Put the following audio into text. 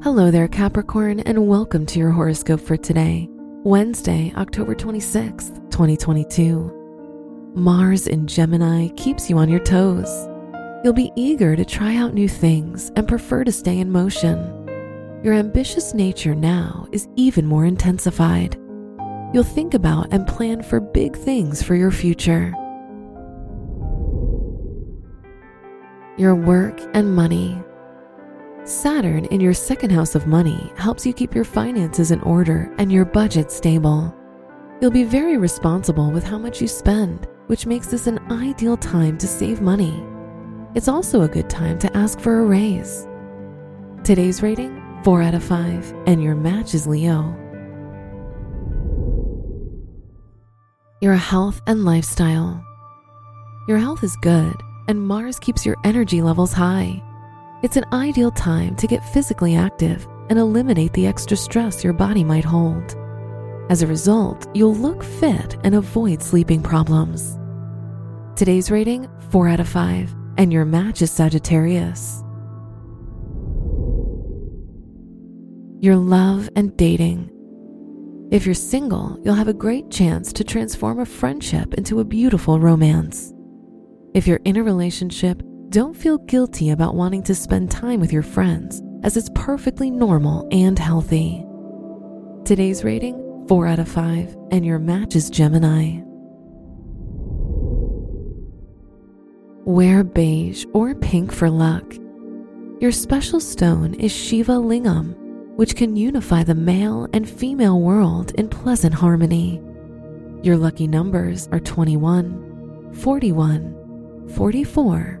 Hello there, Capricorn, and welcome to your horoscope for today, Wednesday, October 26th, 2022. Mars in Gemini keeps you on your toes. You'll be eager to try out new things and prefer to stay in motion. Your ambitious nature now is even more intensified. You'll think about and plan for big things for your future. Your work and money. Saturn in your second house of money helps you keep your finances in order and your budget stable. You'll be very responsible with how much you spend, which makes this an ideal time to save money. It's also a good time to ask for a raise. Today's rating 4 out of 5, and your match is Leo. Your health and lifestyle. Your health is good, and Mars keeps your energy levels high. It's an ideal time to get physically active and eliminate the extra stress your body might hold. As a result, you'll look fit and avoid sleeping problems. Today's rating 4 out of 5, and your match is Sagittarius. Your love and dating. If you're single, you'll have a great chance to transform a friendship into a beautiful romance. If you're in a relationship, don't feel guilty about wanting to spend time with your friends, as it's perfectly normal and healthy. Today's rating 4 out of 5, and your match is Gemini. Wear beige or pink for luck. Your special stone is Shiva Lingam, which can unify the male and female world in pleasant harmony. Your lucky numbers are 21, 41, 44,